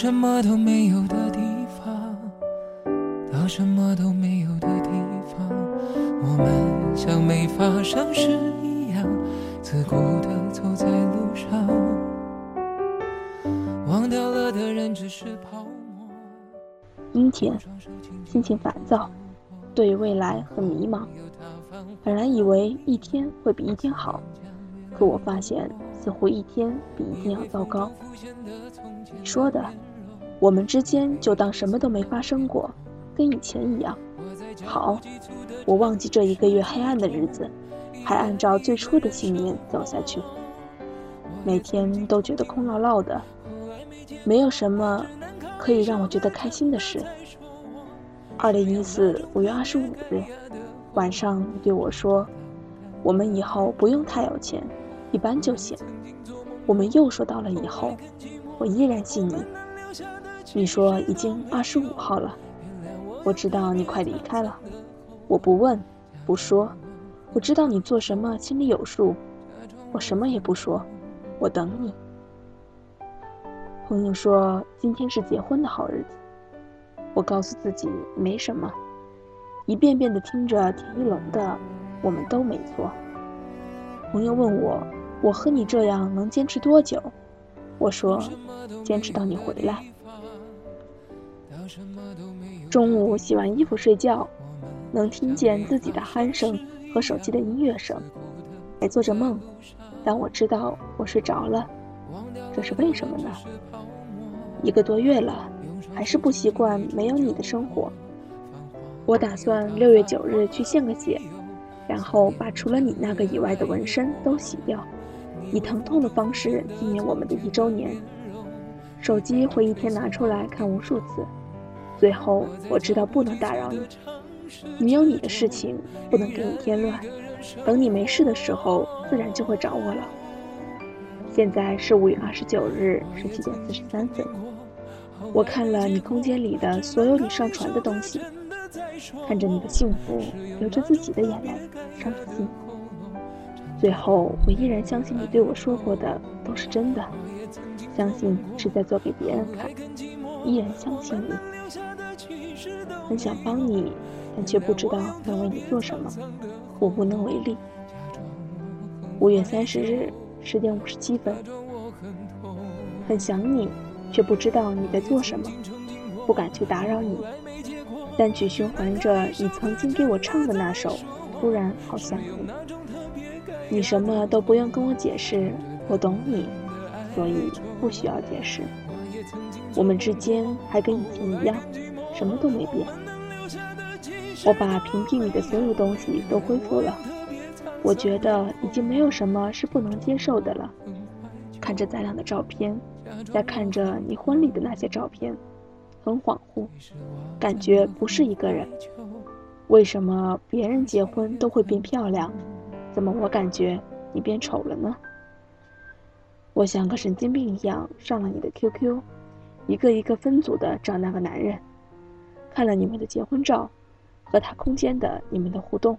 从什么都没有的地方到什么都没有的地方，我们像没发生事一样，自顾地走在路上。忘掉了的人只是泡沫。阴天，心情烦躁，对未来很迷茫。本来以为一天会比一天好，可我发现似乎一天比一天要糟糕。你说的，我们之间就当什么都没发生过，跟以前一样。好，我忘记这一个月黑暗的日子，还按照最初的信念走下去。每天都觉得空落落的，没有什么可以让我觉得开心的事。二零一四五月二十五日。晚上，你对我说：“我们以后不用太有钱，一般就行。”我们又说到了以后，我依然信你。你说已经二十五号了，我知道你快离开了。我不问，不说，我知道你做什么心里有数。我什么也不说，我等你。朋友说今天是结婚的好日子，我告诉自己没什么。一遍遍的听着田一龙的《我们都没错》。朋友问我：“我和你这样能坚持多久？”我说：“坚持到你回来。”中午洗完衣服睡觉，能听见自己的鼾声和手机的音乐声，还做着梦。但我知道我睡着了，这是为什么呢？一个多月了，还是不习惯没有你的生活。我打算六月九日去献个血，然后把除了你那个以外的纹身都洗掉，以疼痛的方式纪念我们的一周年。手机会一天拿出来看无数次。最后我知道不能打扰你，你有你的事情，不能给你添乱。等你没事的时候，自然就会找我了。现在是五月二十九日十七点四十三分。我看了你空间里的所有你上传的东西。看着你的幸福，流着自己的眼泪，伤心。最后，我依然相信你对我说过的都是真的，相信是在做给别人看，依然相信你。很想帮你，但却不知道能为你做什么，我无能为力。五月三十日十点五十七分，很想你，却不知道你在做什么，不敢去打扰你。单曲循环着你曾经给我唱的那首，突然好想你。你什么都不用跟我解释，我懂你，所以不需要解释。我们之间还跟以前一样，什么都没变。我把屏蔽你的所有东西都恢复了，我觉得已经没有什么是不能接受的了。看着咱俩的照片，再看着你婚礼的那些照片。很恍惚，感觉不是一个人。为什么别人结婚都会变漂亮，怎么我感觉你变丑了呢？我像个神经病一样上了你的 QQ，一个一个分组的找那个男人，看了你们的结婚照，和他空间的你们的互动。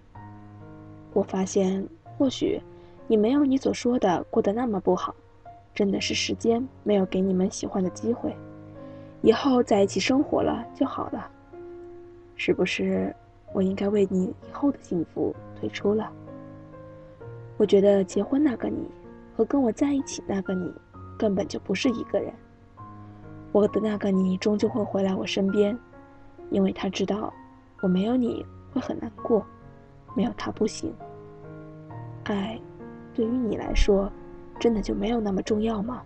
我发现，或许你没有你所说的过得那么不好，真的是时间没有给你们喜欢的机会。以后在一起生活了就好了，是不是？我应该为你以后的幸福退出了。我觉得结婚那个你，和跟我在一起那个你，根本就不是一个人。我的那个你终究会回来我身边，因为他知道我没有你会很难过，没有他不行。爱，对于你来说，真的就没有那么重要吗？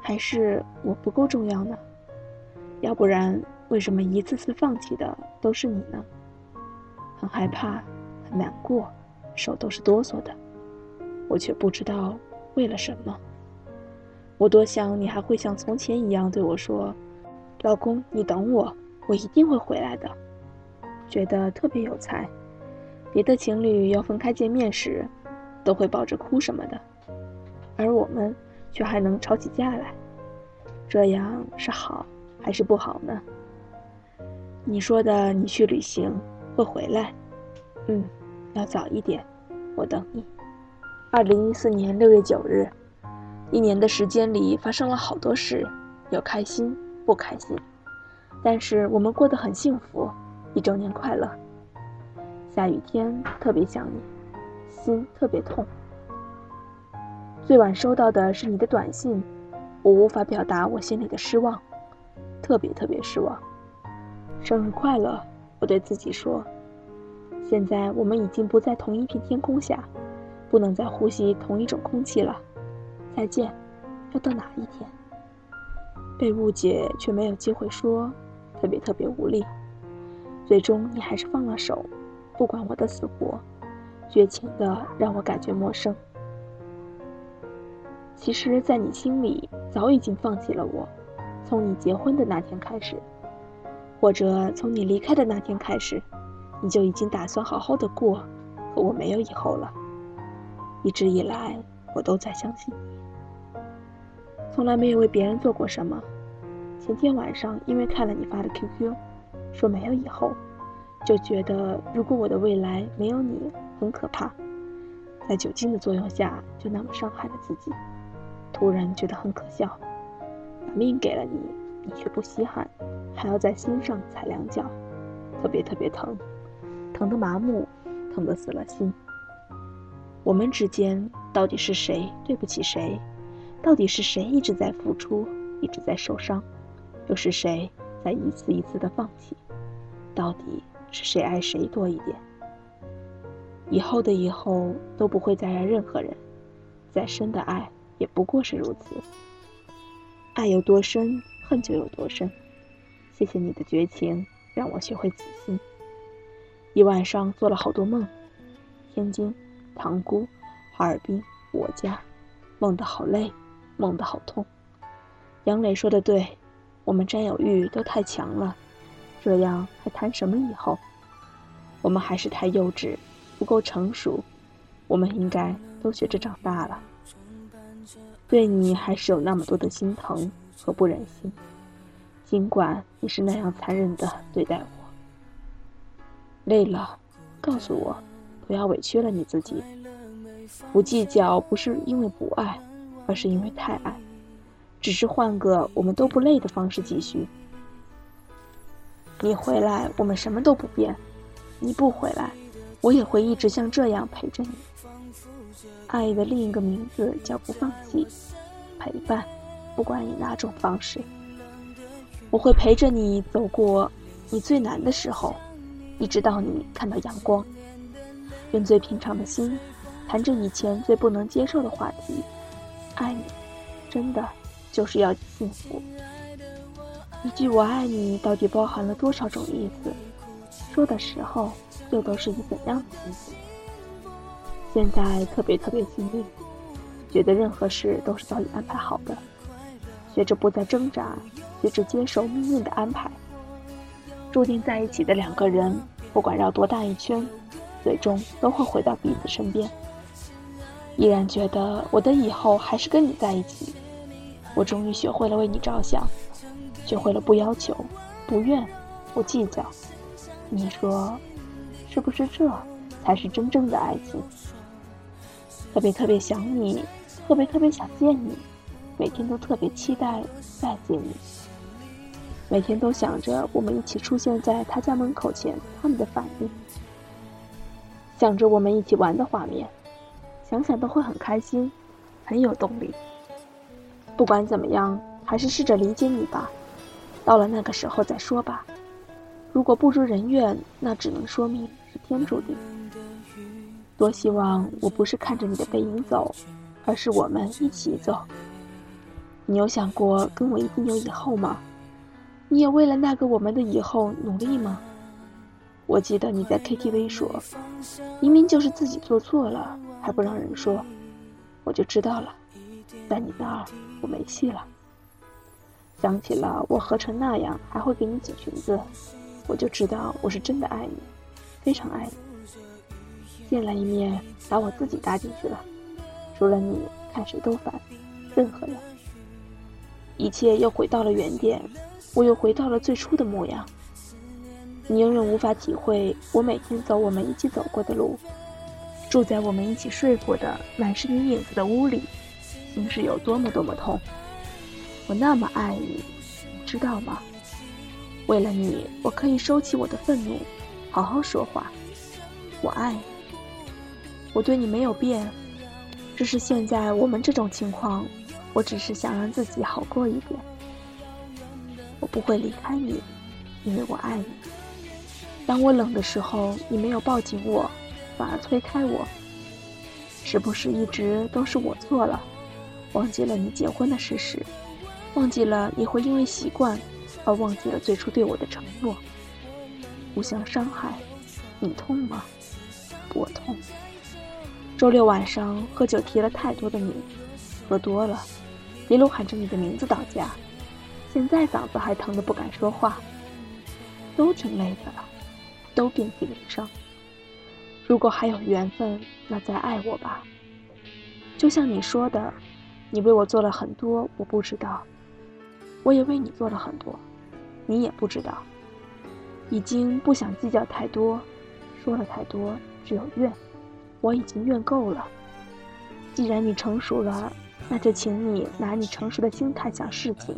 还是我不够重要呢？要不然，为什么一次次放弃的都是你呢？很害怕，很难过，手都是哆嗦的，我却不知道为了什么。我多想你还会像从前一样对我说：“老公，你等我，我一定会回来的。”觉得特别有才。别的情侣要分开见面时，都会抱着哭什么的，而我们却还能吵起架来，这样是好。还是不好呢？你说的，你去旅行会回来，嗯，要早一点，我等你。二零一四年六月九日，一年的时间里发生了好多事，有开心不开心，但是我们过得很幸福。一周年快乐！下雨天特别想你，心特别痛。最晚收到的是你的短信，我无法表达我心里的失望，特别特别失望。生日快乐！我对自己说。现在我们已经不在同一片天空下，不能再呼吸同一种空气了。再见，要到哪一天？被误解却没有机会说，特别特别无力。最终，你还是放了手，不管我的死活，绝情的让我感觉陌生。其实，在你心里早已经放弃了我，从你结婚的那天开始，或者从你离开的那天开始，你就已经打算好好的过，和我没有以后了。一直以来，我都在相信你，从来没有为别人做过什么。前天晚上，因为看了你发的 QQ。说没有以后，就觉得如果我的未来没有你，很可怕。在酒精的作用下，就那么伤害了自己。突然觉得很可笑，把命给了你，你却不稀罕，还要在心上踩两脚，特别特别疼，疼得麻木，疼得死了心。我们之间到底是谁对不起谁？到底是谁一直在付出，一直在受伤？又是谁在一次一次的放弃？到底是谁爱谁多一点？以后的以后都不会再爱任何人，再深的爱也不过是如此。爱有多深，恨就有多深。谢谢你的绝情，让我学会自信。一晚上做了好多梦，天津、塘沽、哈尔滨、我家，梦得好累，梦得好痛。杨磊说的对，我们占有欲都太强了。这样还谈什么以后？我们还是太幼稚，不够成熟。我们应该都学着长大了。对你还是有那么多的心疼和不忍心，尽管你是那样残忍的对待我。累了，告诉我，不要委屈了你自己。不计较不是因为不爱，而是因为太爱。只是换个我们都不累的方式继续。你回来，我们什么都不变；你不回来，我也会一直像这样陪着你。爱的另一个名字叫不放弃，陪伴，不管以哪种方式，我会陪着你走过你最难的时候，一直到你看到阳光。用最平常的心，谈着以前最不能接受的话题。爱你，真的就是要幸福。一句“我爱你”到底包含了多少种意思？说的时候又都是以怎样的心情？现在特别特别幸运，觉得任何事都是早已安排好的，学着不再挣扎，学着接受命运的安排。注定在一起的两个人，不管绕多大一圈，最终都会回到彼此身边。依然觉得我的以后还是跟你在一起。我终于学会了为你着想。学会了不要求，不怨，不计较。你说，是不是这才是真正的爱情？特别特别想你，特别特别想见你，每天都特别期待再见你。每天都想着我们一起出现在他家门口前，他们的反应。想着我们一起玩的画面，想想都会很开心，很有动力。不管怎么样，还是试着理解你吧。到了那个时候再说吧。如果不如人愿，那只能说明是天注定。多希望我不是看着你的背影走，而是我们一起走。你有想过跟我一定有以后吗？你也为了那个我们的以后努力吗？我记得你在 KTV 说，明明就是自己做错了，还不让人说，我就知道了，在你那儿我没戏了。想起了我合成那样，还会给你解裙子，我就知道我是真的爱你，非常爱你。见了一面，把我自己搭进去了，除了你，看谁都烦，任何人。一切又回到了原点，我又回到了最初的模样。你永远无法体会我每天走我们一起走过的路，住在我们一起睡过的满是你影子的屋里，心是有多么多么痛。我那么爱你，你知道吗？为了你，我可以收起我的愤怒，好好说话。我爱你，我对你没有变，只是现在我们这种情况，我只是想让自己好过一点。我不会离开你，因为我爱你。当我冷的时候，你没有抱紧我，反而推开我，是不是一直都是我错了？忘记了你结婚的事实，忘记了你会因为习惯而忘记了最初对我的承诺。互相伤害，你痛吗？我痛。周六晚上喝酒提了太多的你，喝多了，一路喊着你的名字到家，现在嗓子还疼得不敢说话，都挺累的了。都遍体鳞伤。如果还有缘分，那再爱我吧。就像你说的，你为我做了很多，我不知道；我也为你做了很多，你也不知道。已经不想计较太多，说了太多只有怨。我已经怨够了。既然你成熟了，那就请你拿你成熟的心态想事情。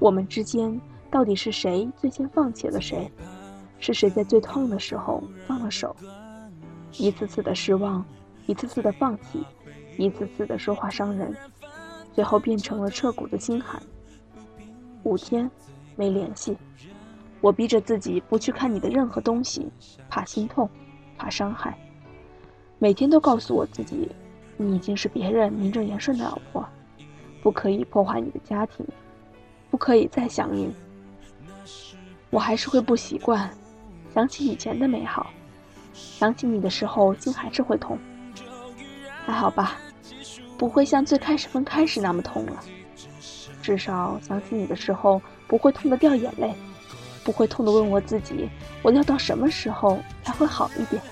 我们之间到底是谁最先放弃了谁？是谁在最痛的时候放了手？一次次的失望，一次次的放弃，一次次的说话伤人，最后变成了彻骨的心寒。五天没联系，我逼着自己不去看你的任何东西，怕心痛，怕伤害。每天都告诉我自己，你已经是别人名正言顺的老婆，不可以破坏你的家庭，不可以再想你。我还是会不习惯。想起以前的美好，想起你的时候，心还是会痛。还好吧，不会像最开始分开时那么痛了。至少想起你的时候，不会痛得掉眼泪，不会痛得问我自己，我要到什么时候才会好一点？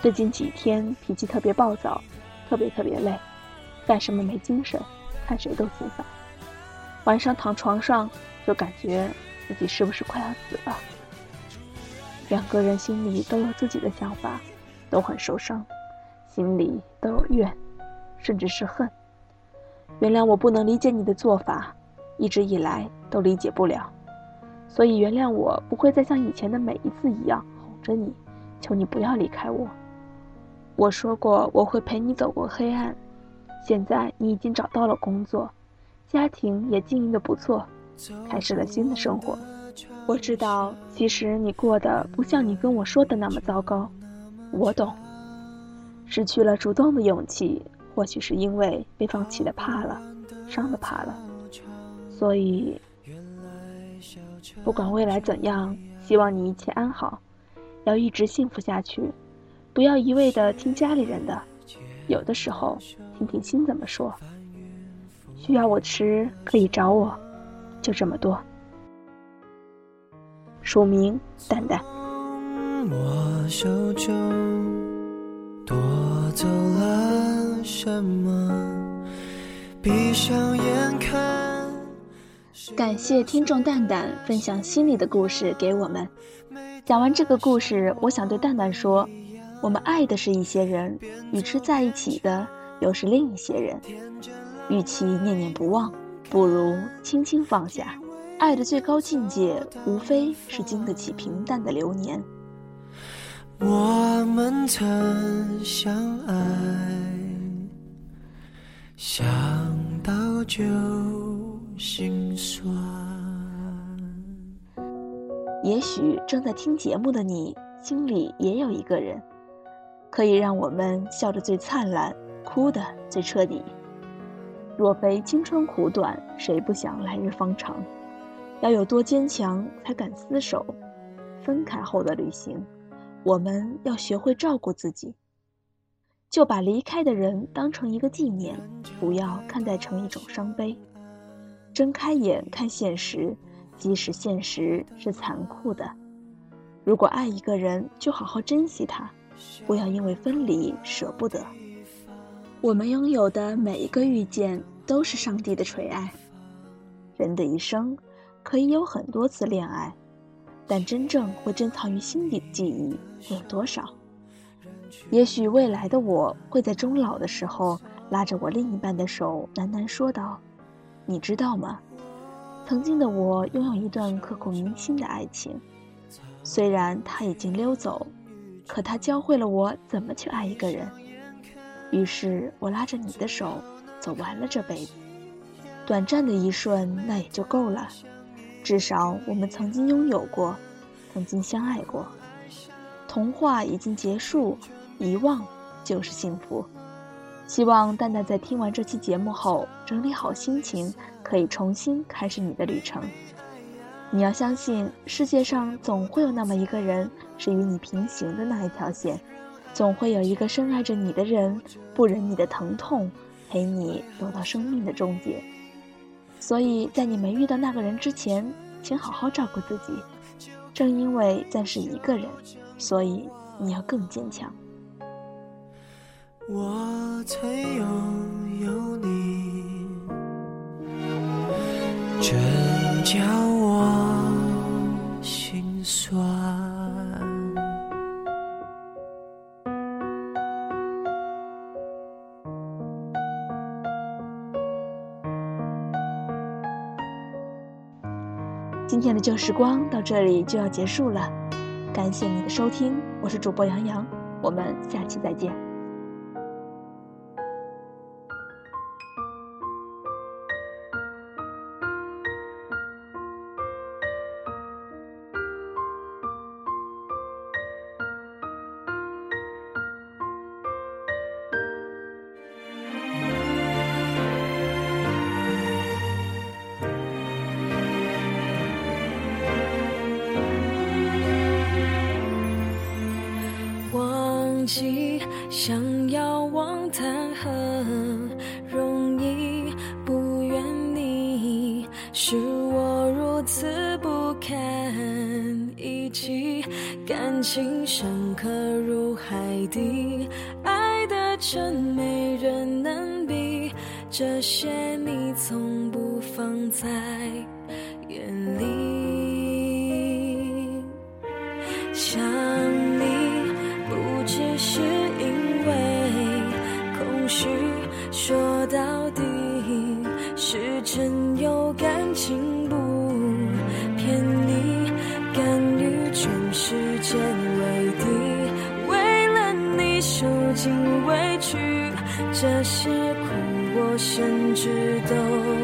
最近几天脾气特别暴躁，特别特别累，干什么没精神，看谁都心烦。晚上躺床上就感觉自己是不是快要死了。两个人心里都有自己的想法，都很受伤，心里都有怨，甚至是恨。原谅我不能理解你的做法，一直以来都理解不了，所以原谅我不会再像以前的每一次一样哄着你，求你不要离开我。我说过我会陪你走过黑暗，现在你已经找到了工作，家庭也经营的不错，开始了新的生活。我知道，其实你过得不像你跟我说的那么糟糕。我懂，失去了主动的勇气，或许是因为被放弃的怕了，伤的怕了。所以，不管未来怎样，希望你一切安好，要一直幸福下去。不要一味的听家里人的，有的时候听听心怎么说。需要我时可以找我，就这么多。署名蛋蛋。我手中夺走了什么？闭上眼看。感谢听众蛋蛋分享心里的故事给我们。讲完这个故事，我想对蛋蛋说：我们爱的是一些人，与之在一起的又是另一些人。与其念念不忘，不如轻轻放下。爱的最高境界，无非是经得起平淡的流年。我们曾相爱，想到就心酸。也许正在听节目的你，心里也有一个人，可以让我们笑得最灿烂，哭得最彻底。若非青春苦短，谁不想来日方长？要有多坚强，才敢厮守？分开后的旅行，我们要学会照顾自己。就把离开的人当成一个纪念，不要看待成一种伤悲。睁开眼看现实，即使现实是残酷的。如果爱一个人，就好好珍惜他，不要因为分离舍不得。我们拥有的每一个遇见，都是上帝的垂爱。人的一生。可以有很多次恋爱，但真正会珍藏于心底的记忆有多少？也许未来的我会在终老的时候拉着我另一半的手，喃喃说道：“你知道吗？曾经的我拥有一段刻骨铭心的爱情，虽然他已经溜走，可他教会了我怎么去爱一个人。于是我拉着你的手，走完了这辈子。短暂的一瞬，那也就够了。至少我们曾经拥有过，曾经相爱过。童话已经结束，遗忘就是幸福。希望蛋蛋在听完这期节目后，整理好心情，可以重新开始你的旅程。你要相信，世界上总会有那么一个人，是与你平行的那一条线，总会有一个深爱着你的人，不忍你的疼痛，陪你走到生命的终结。所以在你没遇到那个人之前，请好好照顾自己。正因为暂时一个人，所以你要更坚强。我曾拥有你，真叫我心酸。今天的旧时光到这里就要结束了，感谢你的收听，我是主播杨洋，我们下期再见。想要忘谈何容易，不怨你。是我如此不堪一击，感情深刻如海底，爱的真没人能比，这些你从不放在这些苦我甚至都